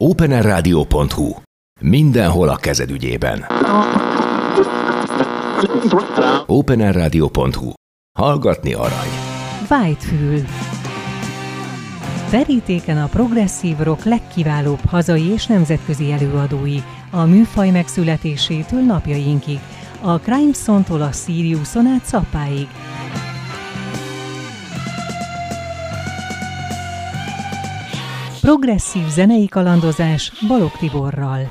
openerradio.hu. Mindenhol a kezed ügyében. openerradio.hu. Hallgatni arany. Whitefül. Terítéken a progresszív rock legkiválóbb hazai és nemzetközi előadói, a műfaj megszületésétől napjainkig, a Crimeson-tól a Siriuson át Szappáig. Progresszív zenei kalandozás Balog Tiborral.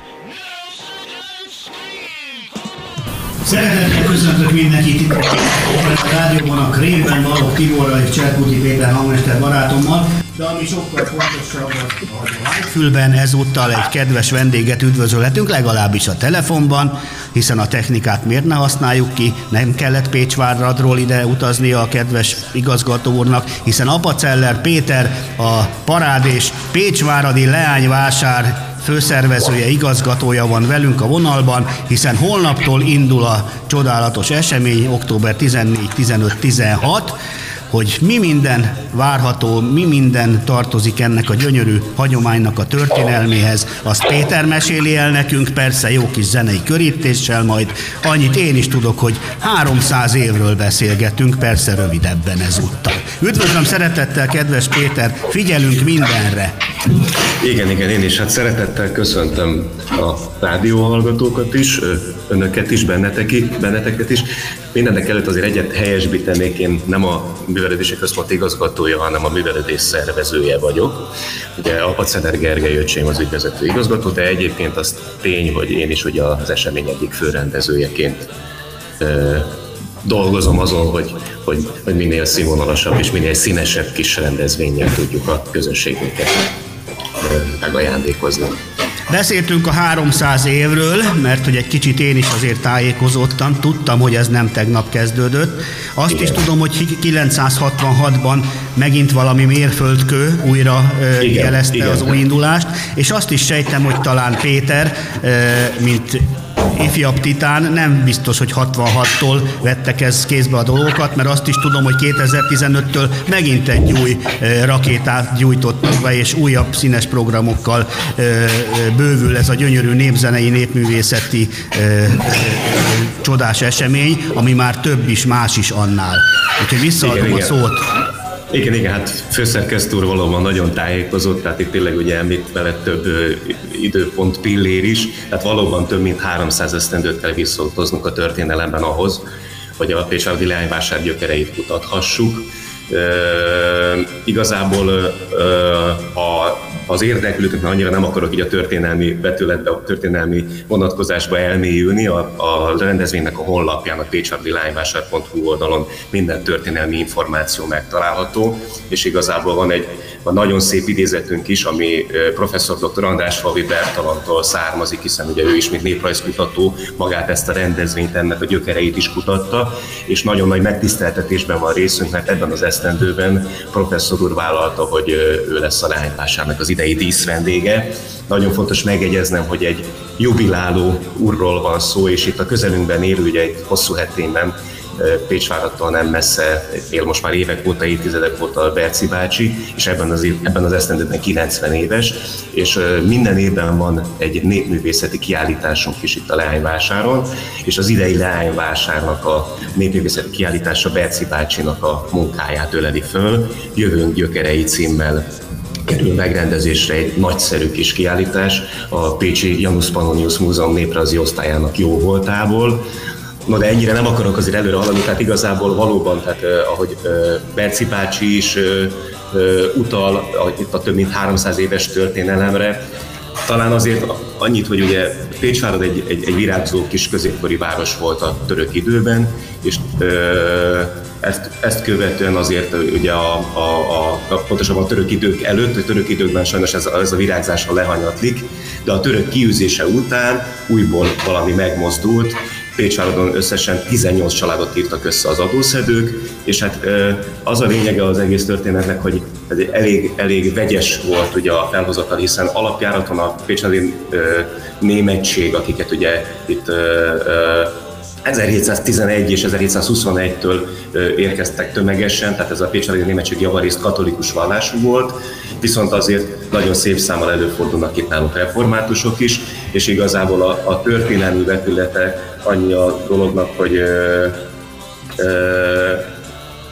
Szeretettel köszöntök mindenkit itt a rádióban, a Krémben, Balog Tiborral és Cserkuti Péter hangmester barátommal, de ami sokkal fontosabb, az a Whitefülben ezúttal egy kedves vendéget üdvözölhetünk, legalábbis a telefonban, hiszen a technikát miért ne használjuk ki, nem kellett Pécsvárradról ide utaznia a kedves igazgató úrnak, hiszen Apaceller Péter, a parád és Pécsváradi leányvásár főszervezője, igazgatója van velünk a vonalban, hiszen holnaptól indul a csodálatos esemény, október 14, 15, 16, hogy mi minden várható, mi minden tartozik ennek a gyönyörű hagyománynak a történelméhez. Azt Péter meséli el nekünk, persze jó kis zenei körítéssel majd. Annyit én is tudok, hogy 300 évről beszélgetünk, persze rövidebben ezúttal. Üdvözlöm szeretettel, kedves Péter, figyelünk mindenre. Igen, igen, én is hát szeretettel köszöntöm a rádióhallgatókat is, önöket is, bennetek, benneteket is. Mindenek előtt azért egyet helyesbítenék, én nem a művelődési központ igazgatója, hanem a művelődés szervezője vagyok. Ugye Apacener Gergely öcsém az ügyvezető igazgató, de egyébként az tény, hogy én is ugye az esemény egyik főrendezőjeként dolgozom azon, hogy, hogy, hogy minél színvonalasabb és minél színesebb kis rendezvényen tudjuk a közönségünket megajándékozni. Beszéltünk a 300 évről, mert hogy egy kicsit én is azért tájékozottam, tudtam, hogy ez nem tegnap kezdődött. Azt Igen. is tudom, hogy 966-ban megint valami mérföldkő újra Igen. jelezte Igen. az új indulást, és azt is sejtem, hogy talán Péter, mint ifjabb titán, nem biztos, hogy 66-tól vettek ez kézbe a dolgokat, mert azt is tudom, hogy 2015-től megint egy új rakétát gyújtottak be, és újabb színes programokkal bővül ez a gyönyörű népzenei, népművészeti csodás esemény, ami már több is, más is annál. Úgyhogy visszaadom igen, a szót. Igen, igen, hát főszerkesztő úr valóban nagyon tájékozott, tehát itt tényleg ugye említ vele több időpont pillér is, tehát valóban több mint 300 esztendőt kell visszautaznunk a történelemben ahhoz, hogy a Pécsárdi leányvásár gyökereit kutathassuk. E, igazából e, a az érdeklődők, mert annyira nem akarok így a történelmi betületbe, a történelmi vonatkozásba elmélyülni, a, a rendezvénynek a honlapján, a pécsardilányvásár.hu oldalon minden történelmi információ megtalálható, és igazából van egy van nagyon szép idézetünk is, ami professzor dr. András Favi Bertalantól származik, hiszen ugye ő is, mint néprajzkutató, magát ezt a rendezvényt, ennek a gyökereit is kutatta, és nagyon nagy megtiszteltetésben van részünk, mert ebben az esztendőben professzor úr vállalta, hogy ő lesz a lányvásárnak az idei díszvendége. Nagyon fontos megjegyeznem, hogy egy jubiláló úrról van szó, és itt a közelünkben élő, ugye egy hosszú hetényben Pécsvárattól nem messze, él most már évek óta, évtizedek óta a Berci bácsi, és ebben az, ebben az esztendőben 90 éves, és minden évben van egy népművészeti kiállításunk is itt a Leányvásáron, és az idei Leányvásárnak a népművészeti kiállítása Berci bácsinak a munkáját öleli föl, Jövőnk gyökerei címmel kerül megrendezésre egy nagyszerű kis kiállítás. A Pécsi Janus Pannonius Múzeum néprajzi osztályának jó voltából, Na de ennyire nem akarok azért előre haladni, tehát igazából valóban, tehát eh, ahogy eh, Berci bácsi is eh, utal itt a több mint 300 éves történelemre, talán azért annyit, hogy ugye Pécsvárad egy, egy, egy virágzó kis középkori város volt a török időben, és ezt, ezt követően azért ugye a, a, a, a, pontosabban a török idők előtt, a török időkben sajnos ez, ez a virágzásra lehanyatlik, de a török kiűzése után újból valami megmozdult, Pécsváradon összesen 18 családot írtak össze az adószedők, és hát az a lényege az egész történetnek, hogy elég, elég vegyes volt ugye a felhozatal, hiszen alapjáraton a pécsvári németség, akiket ugye itt 1711 és 1721-től érkeztek tömegesen, tehát ez a Pécselegi Németség javarészt katolikus vallású volt, viszont azért nagyon szép számmal előfordulnak itt nálunk reformátusok is, és igazából a, a történelmi vetülete annyi a dolognak, hogy ö, ö,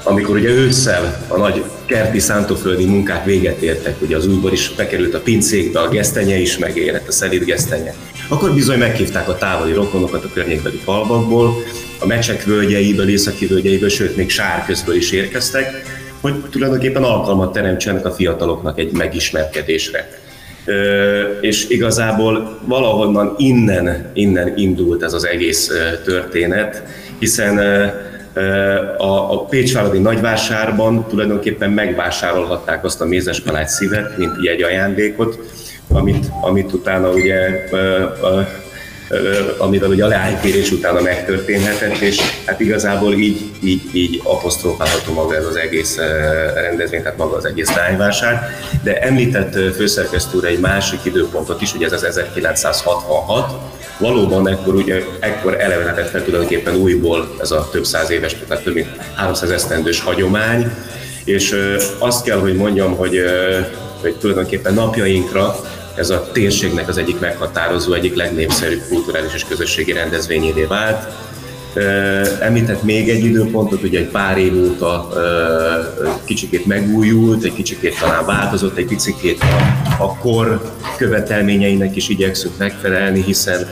amikor ugye ősszel a nagy kerti szántóföldi munkák véget értek, ugye az újból is bekerült a pincékbe, a gesztenye is megérett, a szelíd gesztenye, akkor bizony meghívták a távoli rokonokat a környékbeli falvakból, a mecsek völgyeiből, északi völgyeiből, sőt még sárközből is érkeztek, hogy tulajdonképpen alkalmat teremtsenek a fiataloknak egy megismerkedésre. Ö, és igazából valahonnan innen, innen indult ez az egész történet, hiszen a, a Pécsváradi nagyvásárban tulajdonképpen megvásárolhatták azt a mézes kalács szívet, mint egy ajándékot, amit, amit utána ugye amivel ugye a leánytérés utána megtörténhetett, és hát igazából így, így, így apostrofálható maga ez az egész rendezvény, tehát maga az egész leányvásár. De említett főszerkesztő egy másik időpontot is, ugye ez az 1966, valóban ekkor, ugye, ekkor elevenedett fel tulajdonképpen újból ez a több száz éves, tehát több mint 300 esztendős hagyomány, és azt kell, hogy mondjam, hogy, hogy tulajdonképpen napjainkra ez a térségnek az egyik meghatározó, egyik legnépszerűbb kulturális és közösségi rendezvényévé vált. Említett még egy időpontot, ugye egy pár év óta kicsikét megújult, egy kicsikét talán változott, egy picikét a, a kor követelményeinek is igyekszünk megfelelni, hiszen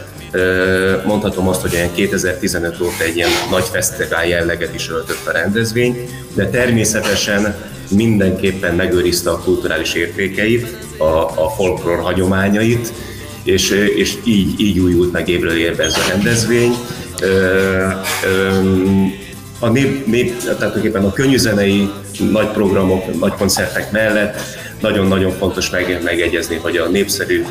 Mondhatom azt, hogy olyan 2015 óta egy ilyen nagy fesztivál jelleget is öltött a rendezvény, de természetesen mindenképpen megőrizte a kulturális értékeit, a, a folklór hagyományait, és, és így, így újult meg évről évre ez a rendezvény. A nép, nép, tehát a könnyűzenei nagy programok, nagy koncertek mellett nagyon-nagyon fontos meg, megegyezni, hogy a népszerű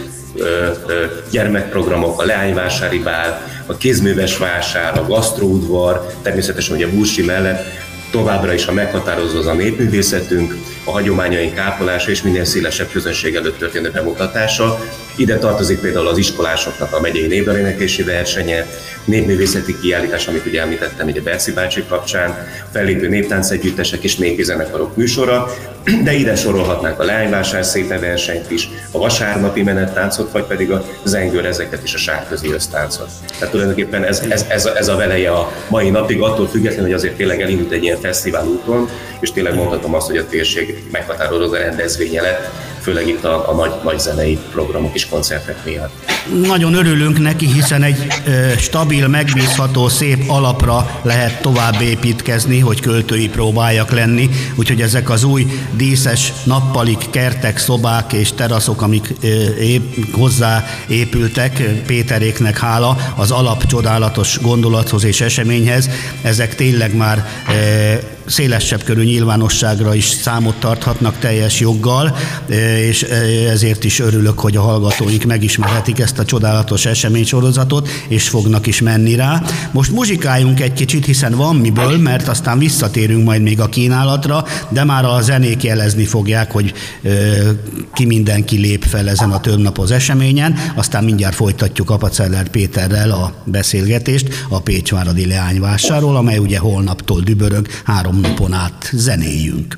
gyermekprogramok, a leányvásári bál, a kézműves vásár, a gasztróudvar, természetesen ugye a bursi mellett továbbra is a meghatározó az a népművészetünk, a hagyományaink ápolása és minél szélesebb közönség előtt történő bemutatása. Ide tartozik például az iskolásoknak a megyei névdalénekési versenye, népművészeti kiállítás, amit ugye említettem ugye Berci bácsi kapcsán, fellépő néptáncegyüttesek és népzenekarok műsora, de ide sorolhatnánk a leányvásár szépe versenyt is, a vasárnapi menettáncot, vagy pedig a zengőr ezeket is a sárközi össztáncot. Tehát tulajdonképpen ez, ez, ez, a, ez a veleje a mai napig, attól függetlenül, hogy azért tényleg elindult egy ilyen fesztivál úton, és tényleg mondhatom azt, hogy a térség meghatározó rendezvénye lett, főleg itt a, a nagy, nagy zenei programok és koncertek miatt. Nagyon örülünk neki, hiszen egy stabil, megbízható, szép alapra lehet tovább építkezni, hogy költői próbáljak lenni, úgyhogy ezek az új díszes nappalik, kertek, szobák és teraszok, amik épp, hozzá épültek, Péteréknek hála, az alap csodálatos gondolathoz és eseményhez, ezek tényleg már szélesebb körű nyilvánosságra is számot tarthatnak teljes joggal, és ezért is örülök, hogy a hallgatóink megismerhetik ezt a csodálatos eseménysorozatot, és fognak is menni rá. Most muzsikáljunk egy kicsit, hiszen van miből, mert aztán visszatérünk majd még a kínálatra, de már a zenék jelezni fogják, hogy ki mindenki lép fel ezen a többnapos eseményen, aztán mindjárt folytatjuk Apaceller Péterrel a beszélgetést a Pécsváradi Leányvásáról, amely ugye holnaptól dübörög három napon át zenéljünk.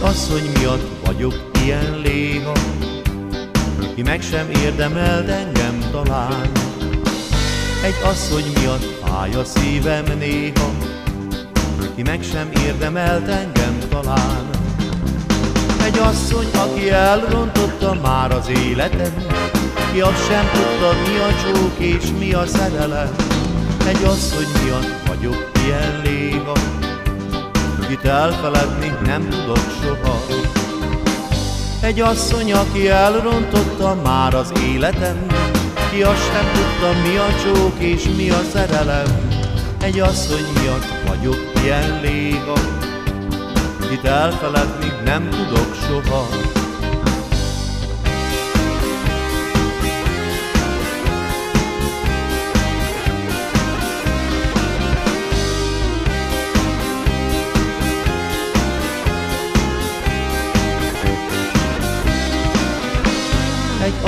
Asszony miatt vagyok ilyen léha, ki meg sem érdemelt engem talán. Egy asszony miatt fáj a szívem néha, ki meg sem érdemelt engem talán. Egy asszony, aki elrontotta már az életem, ki azt sem tudta, mi a csók és mi a szerelem. Egy asszony miatt vagyok ilyen léha, kit elfeledni nem tudok soha. Egy asszony, aki elrontotta már az életem, ki azt sem tudta, mi a csók és mi a szerelem. Egy asszony miatt vagyok ilyen léha, Itt elfeledni nem tudok soha.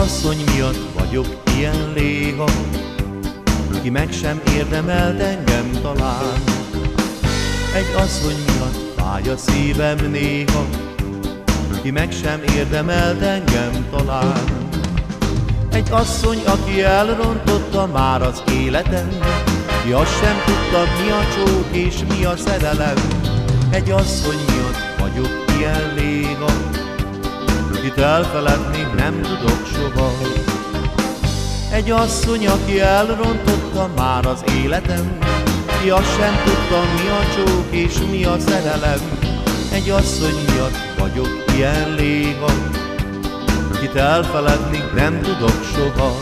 Asszony miatt vagyok ilyen léha, ki meg sem érdemelt engem talán. Egy asszony miatt fáj a szívem néha, ki meg sem érdemelt engem talán. Egy asszony, aki elrontotta már az életem, ki azt sem tudta, mi a csók és mi a szerelem. Egy asszony miatt vagyok ilyen léha, kit elfeledni nem tudok soha. Egy asszony, aki elrontotta már az életem, ki azt sem tudta, mi a csók és mi a szerelem. Egy asszony miatt vagyok ilyen léha, kit elfeledni nem tudok soha.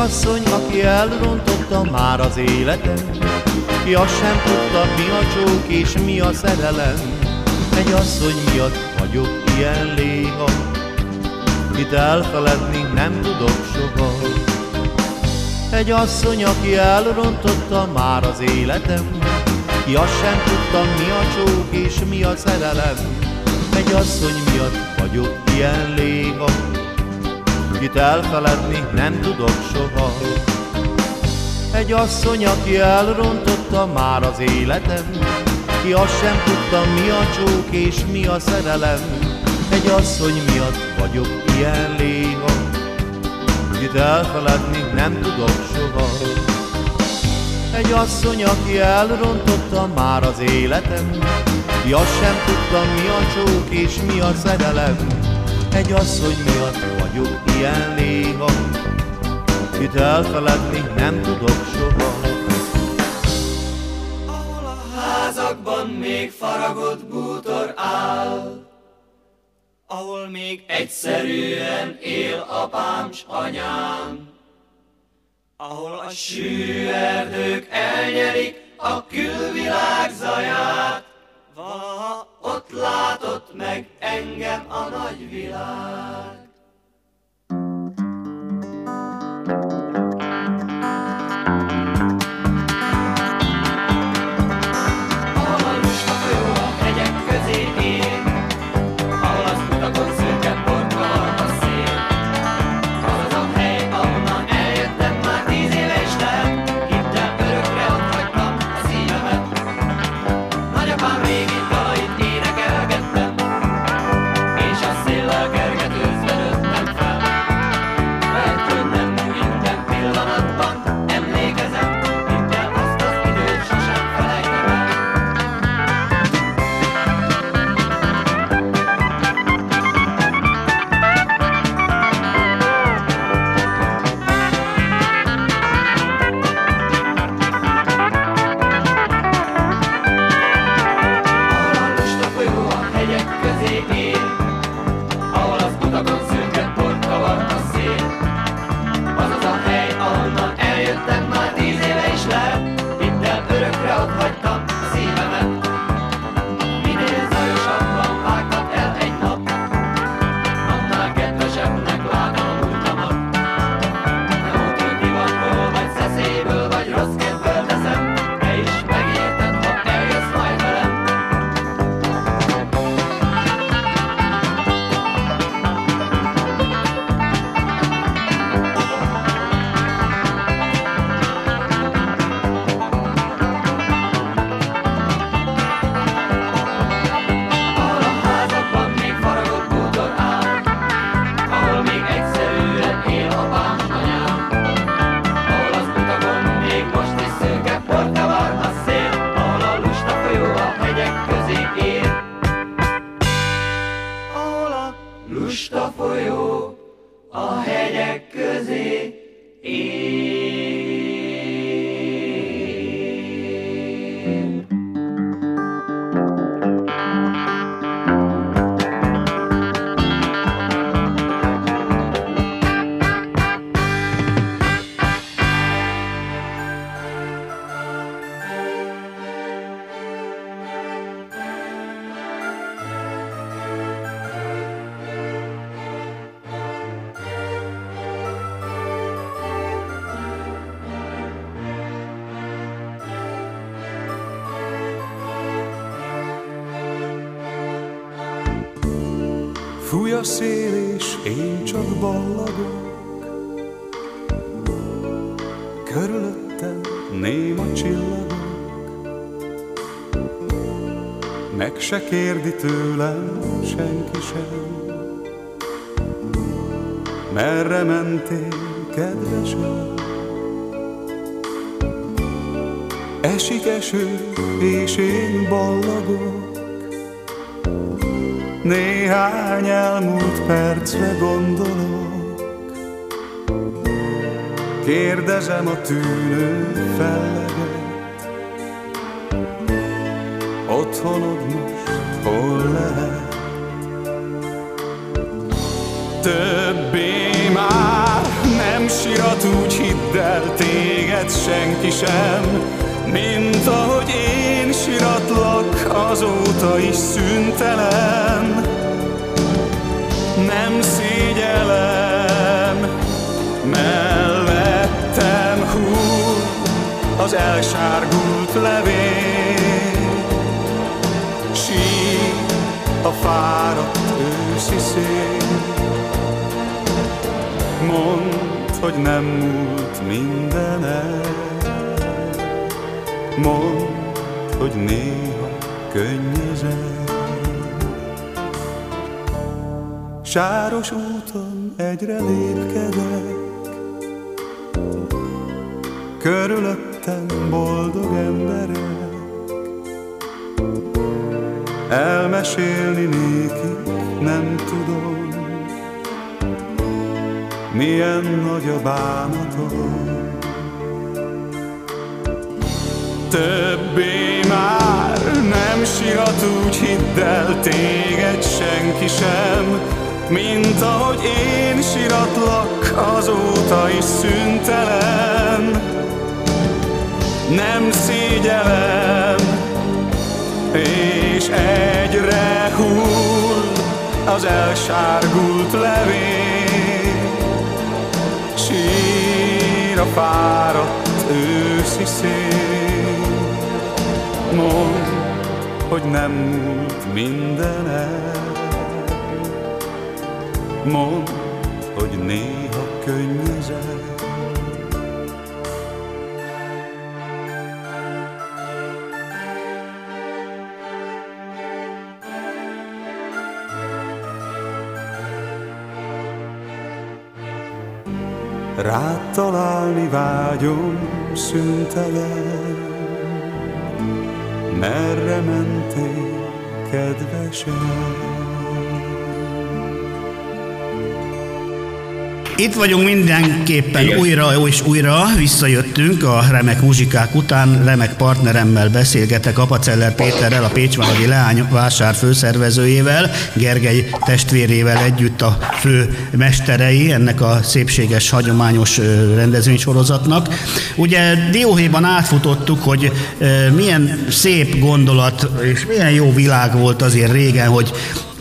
Asszony, aki elrontotta már az életem, ki azt sem tudta, mi a csók és mi a szerelem. Egy asszony miatt vagyok ilyen léha, kit elfeledni nem tudok soha. Egy asszony, aki elrontotta már az életem, ki azt sem tudta, mi a csók és mi a szerelem. Egy asszony miatt vagyok ilyen léha, kit elfeledni nem tudok soha. Egy asszony, aki elrontotta már az életem, ki azt sem tudta, mi a csók és mi a szerelem. Egy asszony miatt vagyok ilyen léha, kit elfeledni nem tudok soha. Egy asszony, aki elrontotta már az életem, ki azt sem tudta, mi a csók és mi a szerelem. Egy asszony miatt vagyok ilyen léha, kit elfeledni nem tudok soha. Ahol a házakban még faragott bútor áll, ahol még egyszerűen él apám s anyám, ahol a sűrű erdők elnyerik a külvilág zaját, valaha ott látott meg engem a nagyvilág. A szél és én csak ballagok. Körülöttem néma csillagok. Meg se kérdi tőlem senki sem. Merre mentél, kedvesem? Esik eső, és én ballagok Néhány elmúlt percre gondolok. Kérdezem a tűnő felleget Otthonod most hol lehet? Többé már nem sirat úgy hidd el téged senki sem Mint ahogy én siratlak azóta is szüntelen Nem szégyelem mellettem hull az elsárgult levél. Sír a fáradt őszi szél. Mondd, hogy nem múlt minden el Mondd, hogy néha könnyezel Sáros úton egyre lépkedek. Körülöttem boldog emberek. Elmesélni nékik nem tudom milyen nagy a bánatom. Többé már nem sirat úgy hidd el téged senki sem, mint ahogy én siratlak azóta is szüntelen. Nem szégyelem, és egyre hull az elsárgult levél. Sír a fáradt őszi szél Mondd, hogy nem múlt minden el. Mondd, hogy néha könnyezel Rád találni vágyom szüntelen Merre mentél, kedvesem? Itt vagyunk mindenképpen Igen. újra és újra, visszajöttünk a remek muzsikák után, remek partneremmel beszélgetek, Apaceller Péterrel, a Pécsváradi Leány vásár főszervezőjével, Gergely testvérével együtt a fő mesterei ennek a szépséges, hagyományos rendezvénysorozatnak. Ugye Dióhéjban átfutottuk, hogy milyen szép gondolat és milyen jó világ volt azért régen, hogy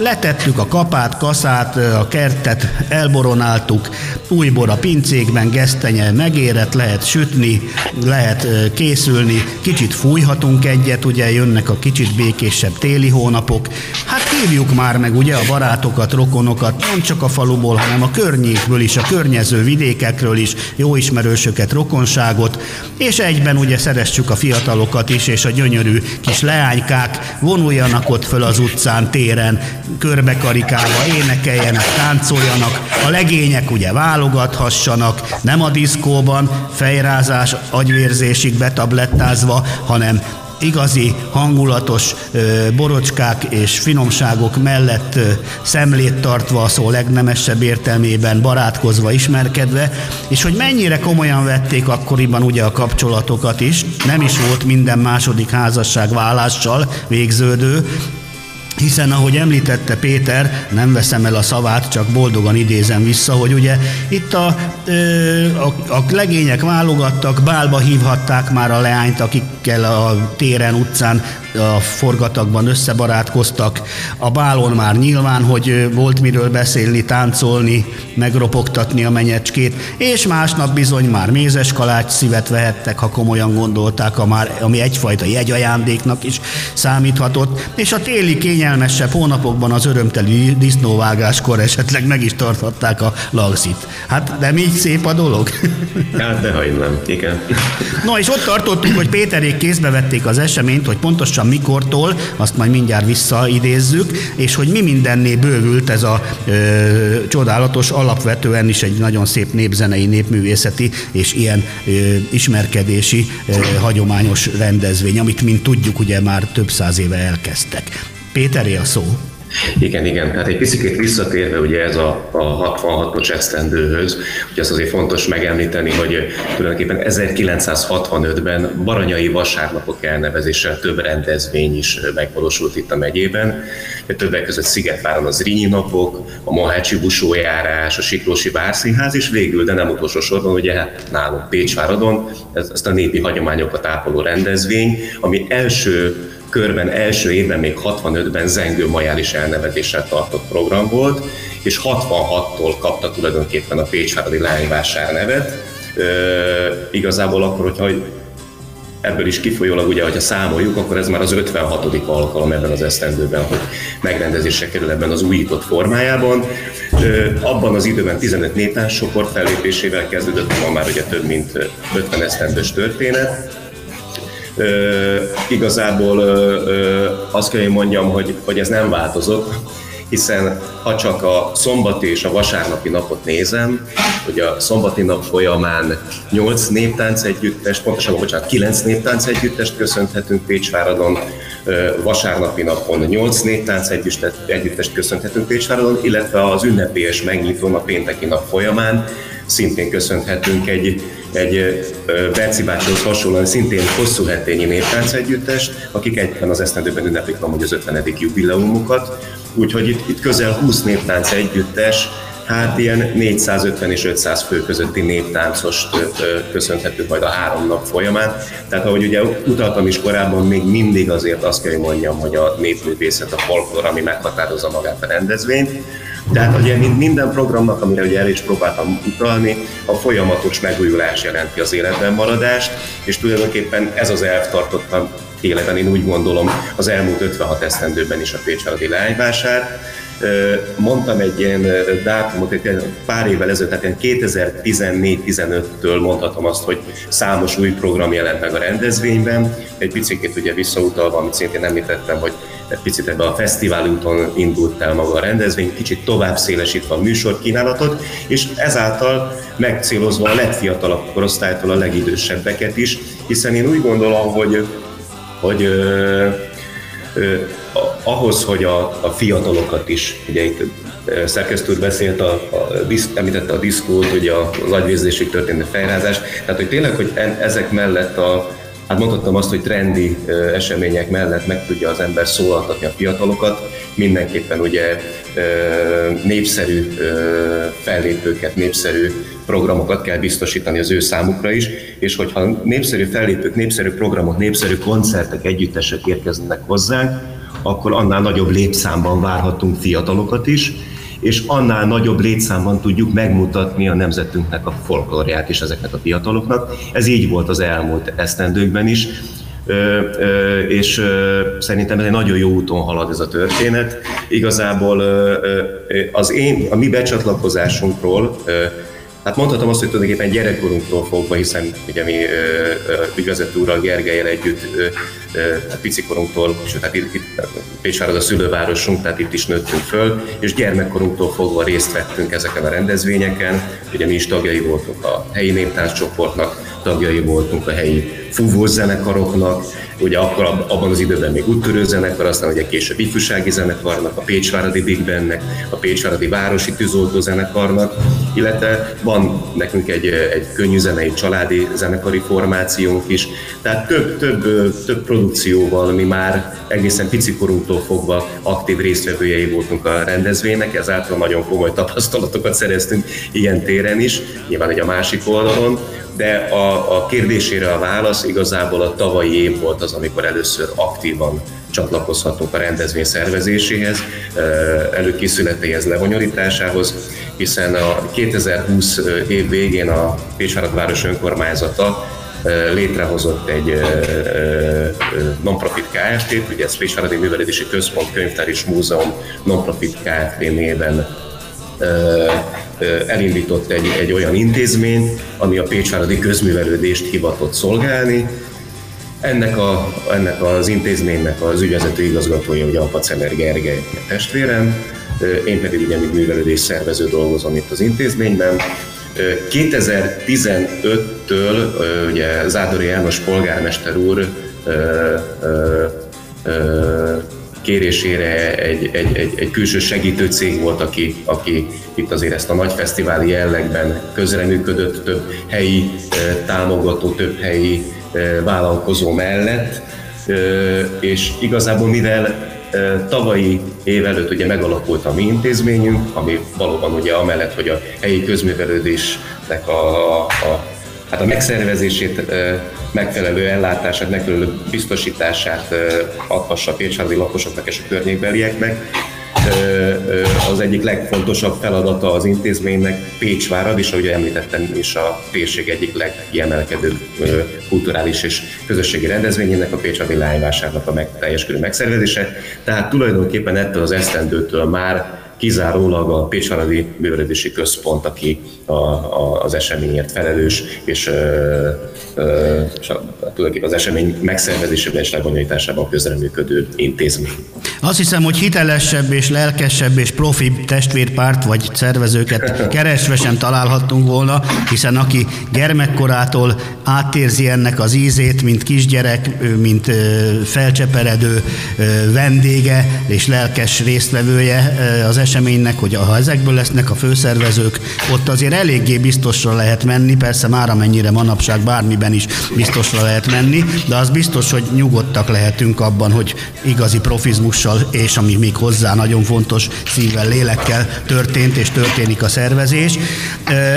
Letettük a kapát, kaszát, a kertet elboronáltuk, új bor a pincékben, gesztenye megérett, lehet sütni, lehet készülni, kicsit fújhatunk egyet, ugye jönnek a kicsit békésebb téli hónapok. Hát hívjuk már meg ugye a barátokat, rokonokat, nem csak a faluból, hanem a környékből is, a környező vidékekről is, jó ismerősöket, rokonságot, és egyben ugye szeressük a fiatalokat is, és a gyönyörű kis leánykák vonuljanak ott föl az utcán, téren, körbekarikálva énekeljenek, táncoljanak, a legények ugye válogathassanak, nem a diszkóban, fejrázás, agyvérzésig betablettázva, hanem igazi, hangulatos borocskák és finomságok mellett szemlét tartva, a szó legnemesebb értelmében barátkozva, ismerkedve, és hogy mennyire komolyan vették akkoriban ugye a kapcsolatokat is, nem is volt minden második házasság vállással végződő, hiszen ahogy említette Péter, nem veszem el a szavát, csak boldogan idézem vissza, hogy ugye itt a, a, a legények válogattak, bálba hívhatták már a leányt, akikkel a téren, utcán a forgatagban összebarátkoztak, a bálon már nyilván, hogy volt miről beszélni, táncolni, megropogtatni a menyecskét, és másnap bizony már mézes kalács szívet vehettek, ha komolyan gondolták, a már, ami egyfajta jegyajándéknak is számíthatott, és a téli kényelmesebb hónapokban az örömteli disznóvágáskor esetleg meg is tarthatták a lagzit. Hát nem így szép a dolog? Hát de nem, igen. No, és ott tartottunk, hogy Péterék kézbe vették az eseményt, hogy pontosan mikortól, azt majd mindjárt visszaidézzük, és hogy mi mindenné bővült ez a ö, csodálatos, alapvetően is egy nagyon szép népzenei, népművészeti és ilyen ö, ismerkedési ö, hagyományos rendezvény, amit, mint tudjuk, ugye már több száz éve elkezdtek. Péteré a szó. Igen, igen. Tehát egy picit visszatérve ugye ez a, a 66-os esztendőhöz, ugye az azért fontos megemlíteni, hogy tulajdonképpen 1965-ben Baranyai vasárnapok elnevezéssel több rendezvény is megvalósult itt a megyében. Többek között Szigetváron az Rínyi napok, a Mohácsi busójárás, a Siklósi Bárszínház, és végül, de nem utolsó sorban, ugye hát nálunk Pécsváradon, ez, ezt a népi hagyományokat ápoló rendezvény, ami első körben első évben, még 65-ben Zengő Majális elnevezéssel tartott program volt, és 66-tól kapta tulajdonképpen a Pécsváradi Leányvásár nevet. E, igazából akkor, hogyha ebből is kifolyólag, ugye, hogyha számoljuk, akkor ez már az 56. alkalom ebben az esztendőben, hogy megrendezésre kerül ebben az újított formájában. Abban az időben 15 néptárscsoport fellépésével kezdődött, ma már ugye több mint 50 esztendős történet igazából azt kell, hogy mondjam, hogy, hogy ez nem változott, hiszen ha csak a szombati és a vasárnapi napot nézem, hogy a szombati nap folyamán 8 néptánc együttest, pontosabban, bocsánat, 9 néptánc együttest köszönhetünk Pécsváradon, vasárnapi napon 8 néptánc együttest köszönhetünk Pécsváradon, illetve az ünnepélyes megnyitón a pénteki nap folyamán szintén köszönhetünk egy, egy Berci hasonlóan szintén hosszú hetényi néptánc együttest, akik egyben az esztendőben ünneplik hogy az 50. jubileumukat. Úgyhogy itt, itt közel 20 néptánc együttes, hát ilyen 450 és 500 fő közötti néptáncost köszönhetünk majd a három nap folyamán. Tehát ahogy ugye utaltam is korábban, még mindig azért azt kell, hogy mondjam, hogy a népművészet, a folklór, ami meghatározza magát a rendezvényt. Tehát ugye minden programnak, amire ugye el is próbáltam utalni, a folyamatos megújulás jelenti az életben maradást, és tulajdonképpen ez az elv tartottam életben, én úgy gondolom, az elmúlt 56 esztendőben is a Pécseladi leányvásár. Mondtam egy ilyen dátumot, egy pár évvel ezelőtt, tehát 2014-15-től mondhatom azt, hogy számos új program jelent meg a rendezvényben. Egy picit ugye visszautalva, amit szintén említettem, hogy egy picit ebbe a fesztivál úton indult el maga a rendezvény, kicsit tovább szélesítve a műsorkínálatot, és ezáltal megcélozva a legfiatalabb korosztálytól a legidősebbeket is, hiszen én úgy gondolom, hogy, hogy ö, ö, ahhoz, hogy a, a fiatalokat is, ugye itt szerkesztő beszélt, a, a, említette a diszkót, ugye az agyvérzésig történő fejrázás, tehát hogy tényleg, hogy ezek mellett a, hát mondhattam azt, hogy trendi események mellett meg tudja az ember szólaltatni a fiatalokat, mindenképpen ugye népszerű fellépőket, népszerű programokat kell biztosítani az ő számukra is, és hogyha népszerű fellépők, népszerű programok, népszerű koncertek, együttesek érkeznek hozzánk, akkor annál nagyobb lépszámban várhatunk fiatalokat is, és annál nagyobb létszámban tudjuk megmutatni a nemzetünknek a folklóriát is ezeknek a fiataloknak. Ez így volt az elmúlt esztendőkben is, és szerintem ez egy nagyon jó úton halad ez a történet. Igazából az én, a mi becsatlakozásunkról Hát mondhatom azt, hogy tulajdonképpen gyerekkorunktól fogva, hiszen ugye mi ügyvezető úrral Gergelyel együtt picikorunktól, sőt, hát itt, itt Pécsvárad a szülővárosunk, tehát itt is nőttünk föl, és gyermekkorunktól fogva részt vettünk ezeken a rendezvényeken. Ugye mi is tagjai voltunk a helyi néptánccsoportnak, tagjai voltunk a helyi fúvós zenekaroknak, ugye akkor abban az időben még úttörő zenekar, aztán ugye később ifjúsági zenekarnak, a Pécsváradi Big Bandnek, a Pécsváradi Városi Tűzoltó zenekarnak, illetve van nekünk egy, egy könnyűzenei családi zenekari formációnk is, tehát több, több, több produkcióval mi már egészen picikorunktól fogva aktív résztvevőjei voltunk a rendezvénynek, ezáltal nagyon komoly tapasztalatokat szereztünk ilyen téren is, nyilván egy a másik oldalon, de a, a kérdésére a válasz igazából a tavalyi év volt az, amikor először aktívan csatlakozhatunk a rendezvény szervezéséhez, előkészületeihez, lebonyolításához, hiszen a 2020 év végén a Pécsvárad város önkormányzata létrehozott egy non-profit Kft-t, ugye ez Pécsváradi Művelődési Központ Könyvtár és Múzeum non-profit Kft néven elindított egy, egy olyan intézményt, ami a Pécsváradi közművelődést hivatott szolgálni. Ennek, a, ennek az intézménynek az ügyvezető igazgatója ugye Apaceler Gergely testvérem, én pedig ugye mint művelődés szervező dolgozom itt az intézményben. 2015-től ugye Zádori János polgármester úr kérésére egy, egy, egy, egy külső segítő cég volt, aki, aki itt azért ezt a nagy fesztiváli jellegben közreműködött, több helyi támogató, több helyi vállalkozó mellett, és igazából mivel tavalyi év előtt ugye megalakult a mi intézményünk, ami valóban ugye amellett, hogy a helyi közművelődésnek a, a hát a megszervezését, megfelelő ellátását, megfelelő biztosítását adhassa a pécsárdi lakosoknak és a környékbelieknek. Az egyik legfontosabb feladata az intézménynek Pécsvárad, és ahogy említettem is a térség egyik legkiemelkedőbb kulturális és közösségi rendezvényének, a Pécsvárdi Lányvásárnak a meg, teljes körű megszervezése. Tehát tulajdonképpen ettől az esztendőtől már kizárólag a Pécsvaradi Művelődési Központ, aki a, a, az eseményért felelős, és, ö, ö, és a, tulajdonképpen az esemény megszervezésében és lebonyolításában közreműködő intézmény. Azt hiszem, hogy hitelesebb és lelkesebb és profi testvérpárt vagy szervezőket keresve sem találhattunk volna, hiszen aki gyermekkorától átérzi ennek az ízét, mint kisgyerek, mint felcseperedő vendége és lelkes résztvevője az eseménynek, hogy ha ezekből lesznek a főszervezők, ott azért eléggé biztosra lehet menni, persze már amennyire manapság bármiben is biztosra lehet menni, de az biztos, hogy nyugodtak lehetünk abban, hogy igazi profizmussal, és ami még hozzá nagyon fontos, szívvel, lélekkel történt és történik a szervezés.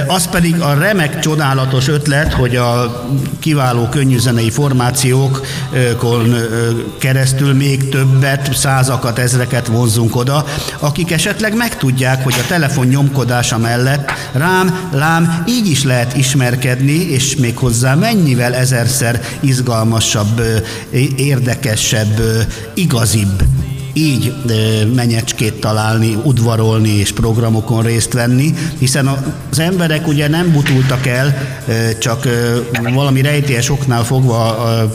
Az pedig a remek, csodálatos ötlet, hogy a kiváló könnyűzenei formációkon keresztül még többet, százakat, ezreket vonzunk oda, akik esetleg megtudják, hogy a telefon nyomkodása mellett rám, lám, így is lehet ismerkedni, és még hozzá mennyivel ezerszer izgalmasabb, érdekesebb, igazibb így menyecskét találni, udvarolni és programokon részt venni, hiszen az emberek ugye nem butultak el, csak valami rejtélyes oknál fogva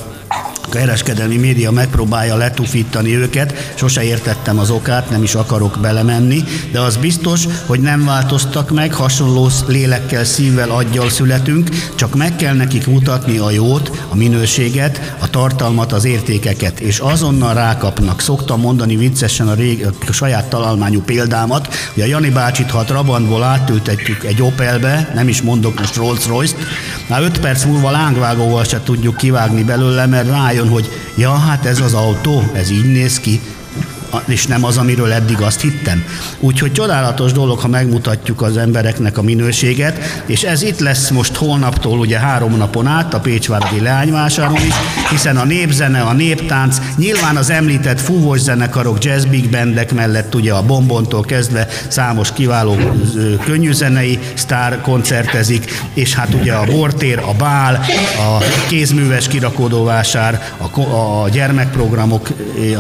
kereskedelmi média megpróbálja letufítani őket, sose értettem az okát, nem is akarok belemenni, de az biztos, hogy nem változtak meg, hasonló lélekkel, szívvel, aggyal születünk, csak meg kell nekik mutatni a jót, a minőséget, a tartalmat, az értékeket, és azonnal rákapnak. Szoktam mondani viccesen a, rég, a saját találmányú példámat, hogy a Jani bácsit, ha a Trabantból átültetjük egy Opelbe, nem is mondok most Rolls-Royce-t, már öt perc múlva lángvágóval se tudjuk kivágni belőle, mert rájön rájön, hogy ja, hát ez az autó, ez így néz ki, és nem az, amiről eddig azt hittem. Úgyhogy csodálatos dolog, ha megmutatjuk az embereknek a minőséget, és ez itt lesz most holnaptól ugye három napon át a Pécsváradi Leányvásáron is, hiszen a népzene, a néptánc, nyilván az említett fúvós zenekarok, jazz big bandek mellett ugye a Bombontól kezdve számos kiváló könnyűzenei sztár koncertezik, és hát ugye a bortér, a bál, a kézműves kirakódóvásár, a, a gyermekprogramok,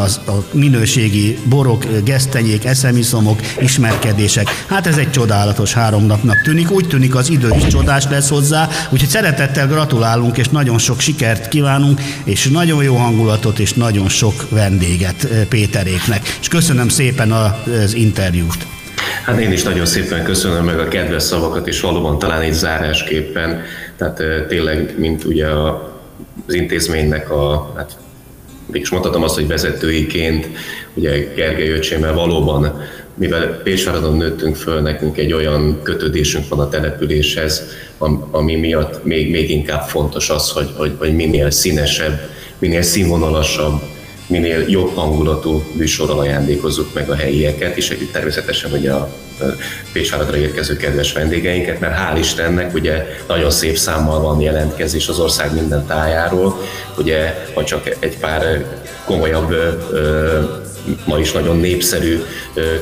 az, a minőségi borok, gesztenyék, eszemiszomok, ismerkedések. Hát ez egy csodálatos három napnak tűnik. Úgy tűnik az idő is csodás lesz hozzá, úgyhogy szeretettel gratulálunk, és nagyon sok sikert kívánunk, és nagyon jó hangulatot, és nagyon sok vendéget eh, Péteréknek. És köszönöm szépen az interjút. Hát én is nagyon szépen köszönöm meg a kedves szavakat, és valóban talán egy zárásképpen, tehát eh, tényleg, mint ugye a, az intézménynek a hát is mondhatom azt, hogy vezetőiként, ugye Gergely öcsémmel valóban mivel Pécsáradon nőttünk föl, nekünk egy olyan kötődésünk van a településhez, ami miatt még, még inkább fontos az, hogy, hogy, hogy minél színesebb, minél színvonalasabb, minél jobb hangulatú műsorral ajándékozzuk meg a helyieket, és együtt természetesen ugye a Pécsváradra érkező kedves vendégeinket, mert hál' Istennek ugye nagyon szép számmal van jelentkezés az ország minden tájáról, ugye ha csak egy pár komolyabb ma is nagyon népszerű,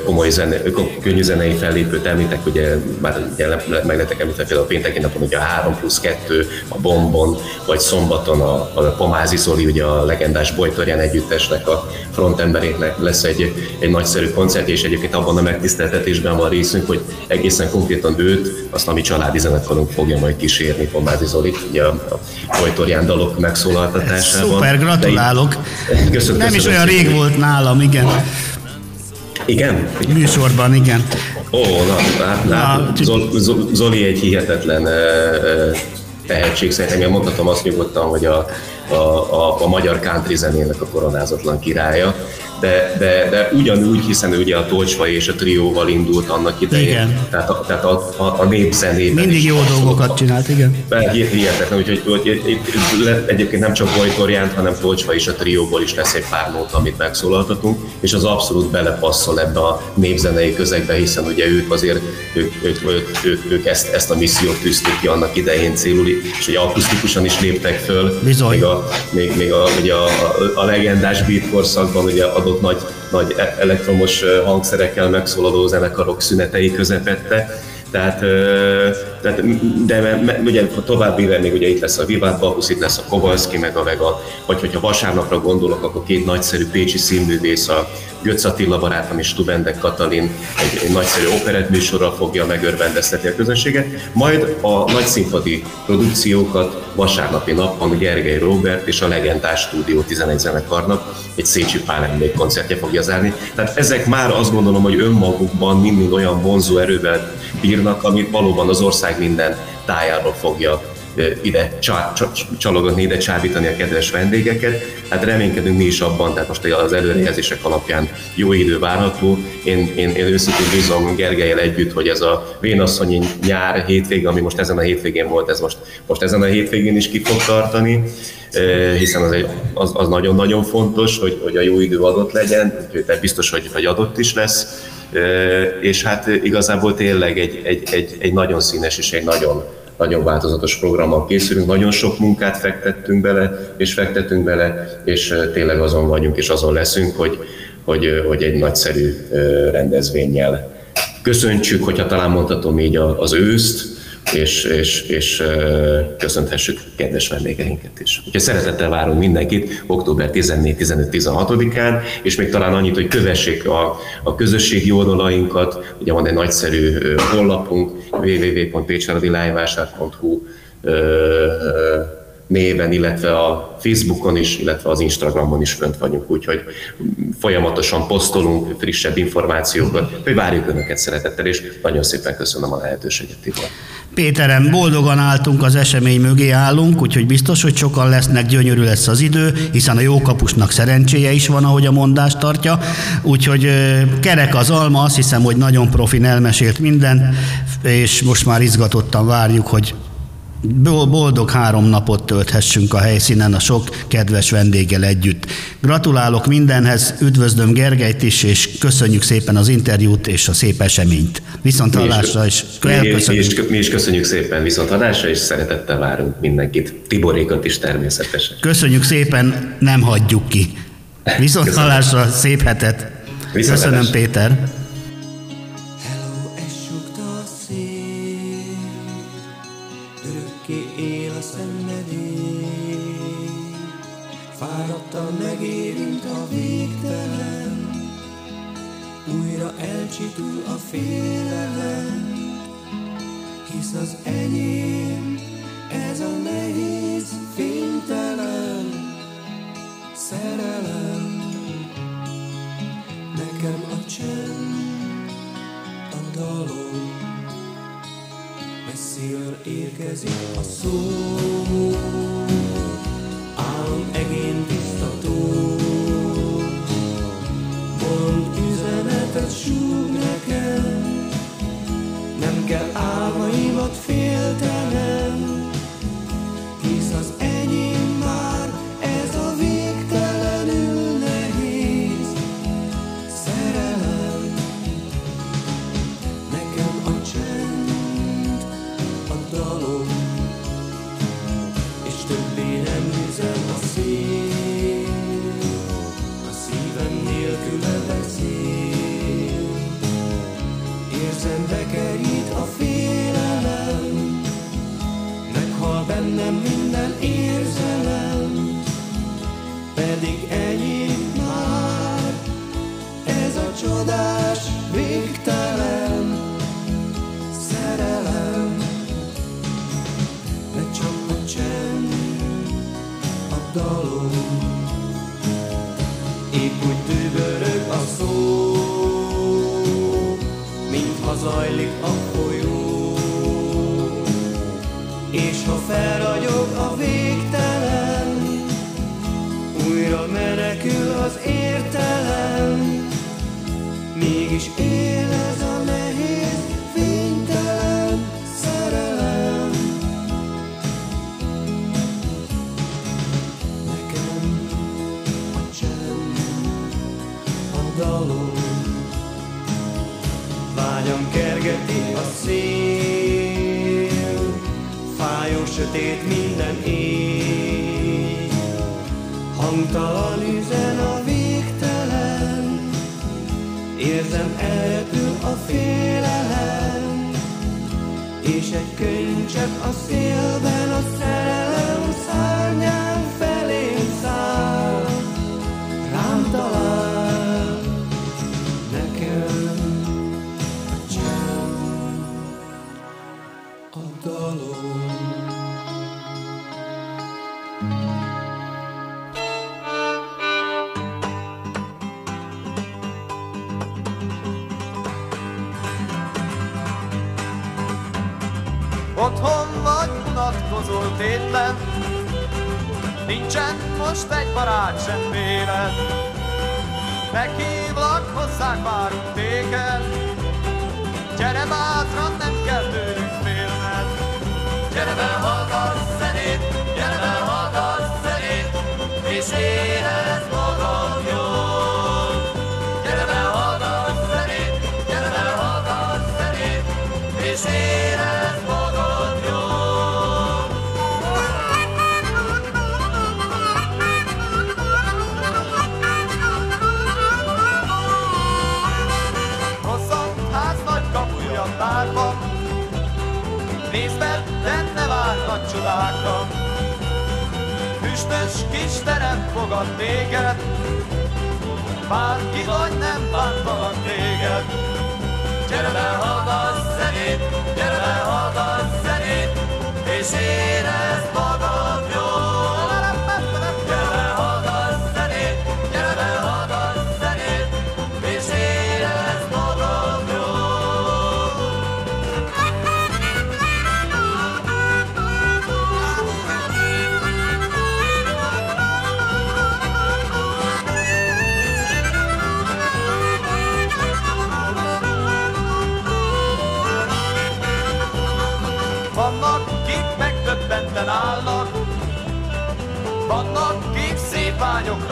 komoly zene, könnyű zenei fellépőt említek, ugye már ugye meg lettek említve például a pénteki napon ugye a 3 plusz 2, a Bombon, vagy szombaton a, a Pomázi Zoli, ugye a legendás Bojtorján együttesnek, a frontemberéknek lesz egy, egy nagyszerű koncert, és egyébként abban a megtiszteltetésben van részünk, hogy egészen konkrétan őt, azt a mi családi zenekarunk fogja majd kísérni, Pomázi Zoli, ugye a, a Bojtorján dalok megszólaltatásában. Szuper, gratulálok! Köszönöm, köszönöm Nem is olyan rég volt nálam, igen. Igen? Műsorban, igen. Ó, na, na, na Zoli egy hihetetlen tehetség, szerintem én mondhatom azt nyugodtan, hogy a, a, a, a magyar country zenének a koronázatlan királya de, de, de ugyanúgy, hiszen ő ugye a Tolcsvai és a Trióval indult annak idején. Igen. Tehát a, tehát a, a, a népzenében Mindig jó dolgokat csinált, igen. Hihetetlen, úgyhogy hogy, egyébként nem csak Bojtorjánt, hanem Tolcsva és a Trióból is lesz egy pár nóta, amit megszólaltatunk, és az abszolút belepasszol ebbe a népzenei közegbe, hiszen ugye ők azért, ők, ők, ők, ők, ők ezt, ezt a missziót tűzték ki annak idején célul, és hogy akusztikusan is léptek föl. Bizony. Még a, még, még a, ugye a, a, a legendás beat korszakban ugye adott nagy, nagy e- elektromos hangszerekkel megszólaló zenekarok szünetei közepette. Tehát, tehát de ugye további éve még ugye itt lesz a Vivát Bakusz, itt lesz a Kovalszki, meg a Vega, vagy hogyha vasárnapra gondolok, akkor két nagyszerű pécsi színművész, a Götz Attila barátom és Stubendek Katalin egy, egy nagyszerű operett műsorral fogja megörvendeztetni a közönséget, majd a nagy színpadi produkciókat vasárnapi napon Gergely Robert és a Legendás Stúdió 11 zenekarnak egy Szécsi Pál koncertje fogja zárni. Tehát ezek már azt gondolom, hogy önmagukban mind-mind olyan vonzó erővel bírnak, amit valóban az ország minden tájáról fogja ide csalogatni, ide csábítani a kedves vendégeket. Hát reménykedünk mi is abban, tehát most az előrejelzések alapján jó idő várható. Én, én, én őszintén bízom Gergelyel együtt, hogy ez a vénasszonyi nyár hétvége, ami most ezen a hétvégén volt, ez most, most ezen a hétvégén is ki fog tartani hiszen az, egy, az, az nagyon-nagyon fontos, hogy, hogy a jó idő adott legyen, úgyhogy biztos, hogy, hogy adott is lesz, és hát igazából tényleg egy, egy, egy, egy nagyon színes és egy nagyon nagyon változatos programmal készülünk, nagyon sok munkát fektettünk bele, és fektetünk bele, és tényleg azon vagyunk, és azon leszünk, hogy, hogy, hogy egy nagyszerű rendezvényel. Köszöntsük, hogyha talán mondhatom így az őszt, és, és, és köszönthessük kedves vendégeinket is. Úgyhogy szeretettel várunk mindenkit október 14-15-16-án, és még talán annyit, hogy kövessék a, a közösségi oldalainkat, ugye van egy nagyszerű honlapunk, www.pécsáradilájvásár.hu néven, illetve a Facebookon is, illetve az Instagramon is fönt vagyunk, úgyhogy folyamatosan posztolunk frissebb információkat, hogy várjuk Önöket szeretettel, és nagyon szépen köszönöm a lehetőséget, Tibor. Péterem, boldogan álltunk az esemény mögé állunk, úgyhogy biztos, hogy sokan lesznek, gyönyörű lesz az idő, hiszen a jó kapusnak szerencséje is van, ahogy a mondást tartja. Úgyhogy kerek az alma, azt hiszem, hogy nagyon profin elmesélt mindent, és most már izgatottan várjuk, hogy boldog három napot tölthessünk a helyszínen a sok kedves vendéggel együtt. Gratulálok mindenhez, üdvözlöm Gergelyt is, és köszönjük szépen az interjút és a szép eseményt. Viszont hallásra is, mi, mi, is, mi is köszönjük szépen viszont hallásra, és szeretettel várunk mindenkit. Tiborékat is természetesen. Köszönjük szépen, nem hagyjuk ki. Viszont hallásra, szép hetet. Köszönöm Péter. Elcsitul a félelem, hisz az enyém, ez a nehéz, fénytelen szerelem. Nekem a csend, a dalom, messziről érkezik a szó, álom egén tisztató, mond zajlik a folyó. És ha felragyog szél, fájó sötét minden éj. Hangtalan üzen a végtelen, érzem eltűl a félelem, és egy könycsepp a szélben a szerelem unatkozol tétlen. Nincsen most egy barát sem véled Meghívlak hozzánk, várunk téged. Gyere bátran, nem kell tőlünk félned. Gyere be, hallgass zenét, gyere be, hallgass zenét És érezd Füstös kis terem fogad téged. Bárki vagy nem bántalak téged. Gyere be, hallgass zenét, gyere be, hallgass zenét És érezd magad jól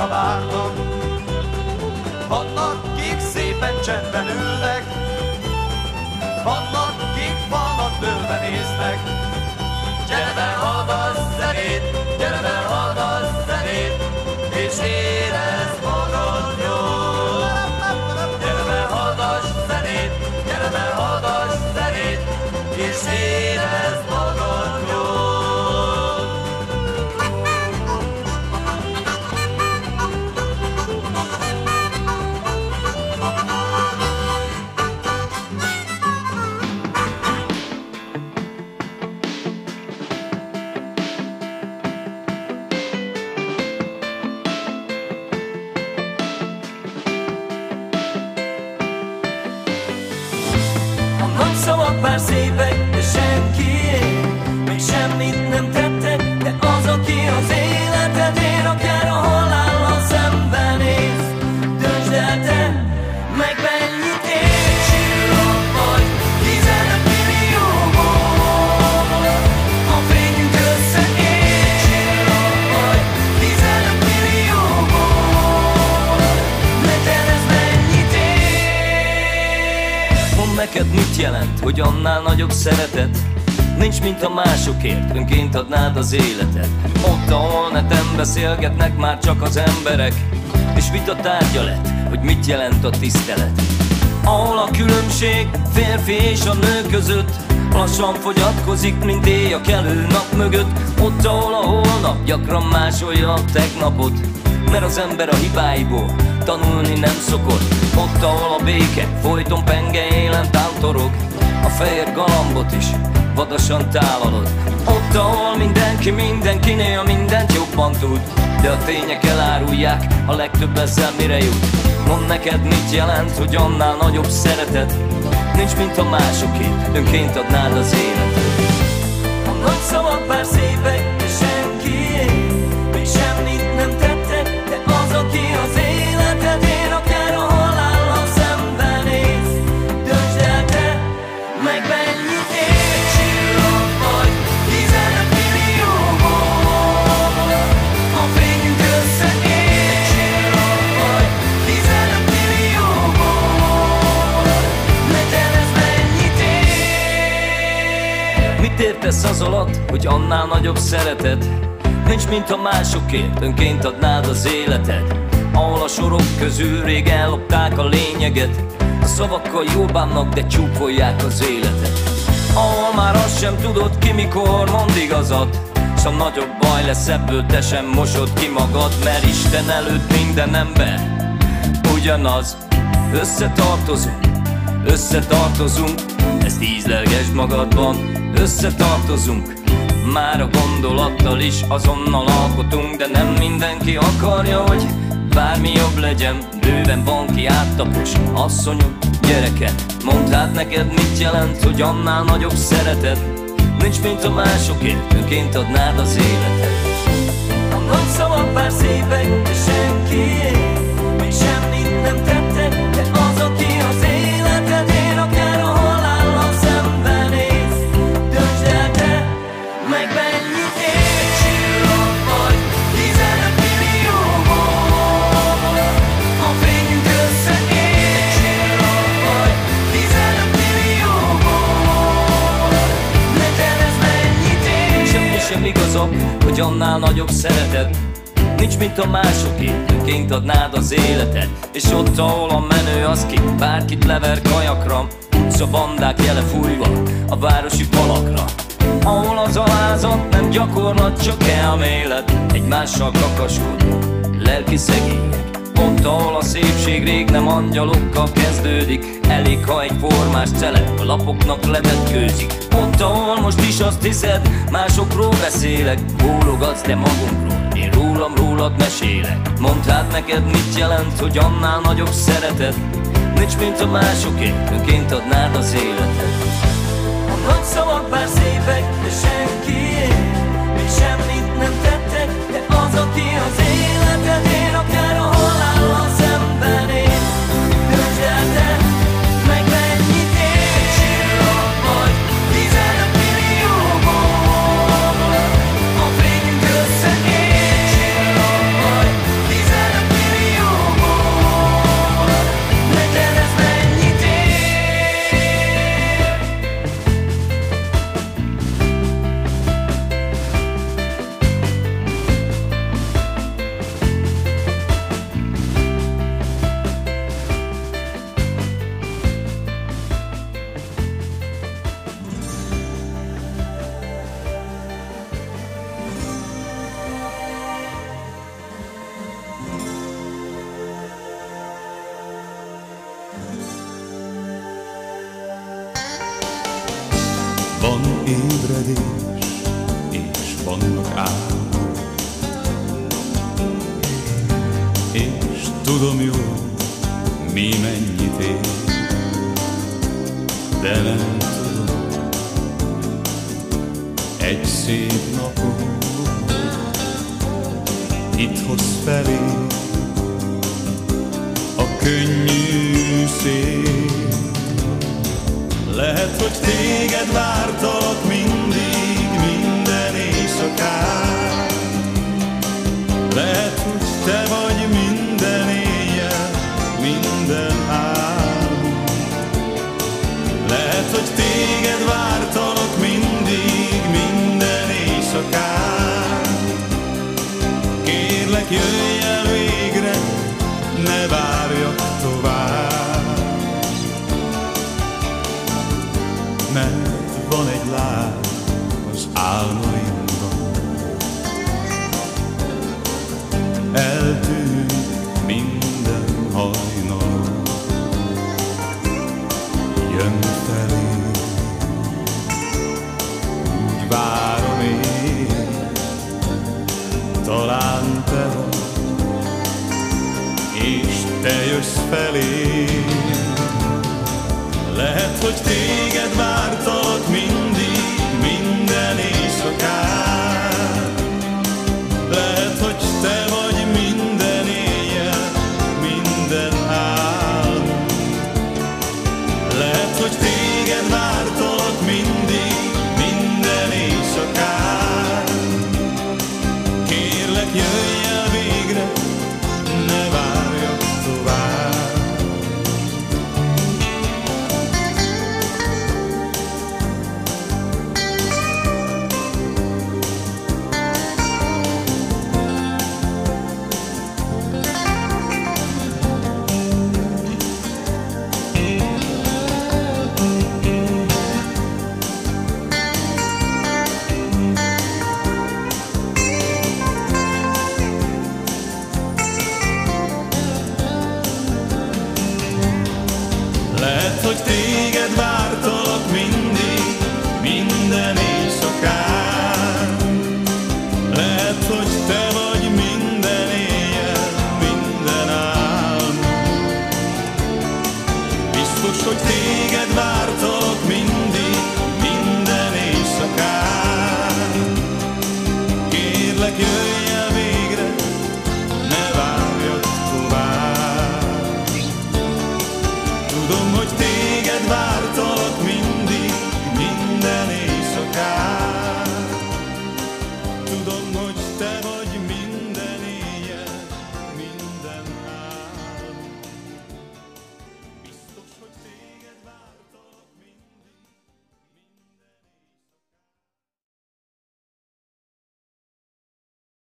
ványokra várnak, vannak, kik szépen csendben ülnek, vannak, kik vannak dőlve néznek. Gyere be, hallgass zenét, gyere be, hallgass másokért, önként adnád az életet Ott, ahol neten beszélgetnek már csak az emberek És vita tárgya lett, hogy mit jelent a tisztelet. Ahol a különbség férfi és a nő között Lassan fogyatkozik, mint éj a kelő nap mögött. Ott, ahol a holnap gyakran másolja a tegnapot Mert az ember a hibáiból tanulni nem szokott. Ott, ahol a béke folyton penge élen tántorog A fehér galambot is vadasan tálalod. Ott, ahol mindenki mindenkinél mindent jobban tud. De a tények elárulják, a legtöbb ezzel mire jut. Mondd neked, mit jelent, hogy annál nagyobb szeretet? Nincs, mint a másoké, önként adnád az életet A nagy szavak bár szépek, értesz az alatt, hogy annál nagyobb szeretet? Nincs, mint a másokért, önként adnád az életed. Ahol a sorok közül rég ellopták a lényeget. A szavakkal jól bánnak, de csúfolják az életet. Ahol már azt sem tudod ki, mikor mond igazat. S a nagyobb baj lesz ebből, te sem mosod ki magad Mert Isten előtt minden ember ugyanaz. Összetartozunk, összetartozunk Ezt ízlelgesd magadban Összetartozunk. Már a gondolattal is azonnal alkotunk De nem mindenki akarja, hogy bármi jobb legyen. Bőven van ki áttapos asszonyok, gyereket. Mondd hát neked mit jelent, hogy annál nagyobb szeretet Nincs, mint a másokért, önként adnád az életet A nagy szavak bár szépek, de igazabb, hogy annál nagyobb szeretet. Nincs, mint a másoké, önként adnád az életed. És ott, ahol a menő az ki, bárkit lever kajakra. Utca bandák jele fújva, a városi falakra Ahol az alázat nem gyakorlat, csak elmélet Egymással kakaskodó, lelki szegények Ott, ahol a szépség rég nem angyalokkal kezdődik. Elég, ha egy formás szelet a lapoknak levetkőzik Ott, ahol most is azt hiszed, másokról beszélek. Bólogatsz, de magunkról, én rólam rólad mesélek. Mondd hát neked mit jelent, hogy annál nagyobb szeretet Nincs, mint a másokért, önként adnád az életet A nagy szavak bár szépek, a könnyű szél. Lehet, hogy téged vártalak mindig, minden éjszakán. Lehet, hogy te vagy minden éjjel, minden álom. Lehet, hogy téged vártalak mindig, minden éjszakán. Kérlek, jöjj!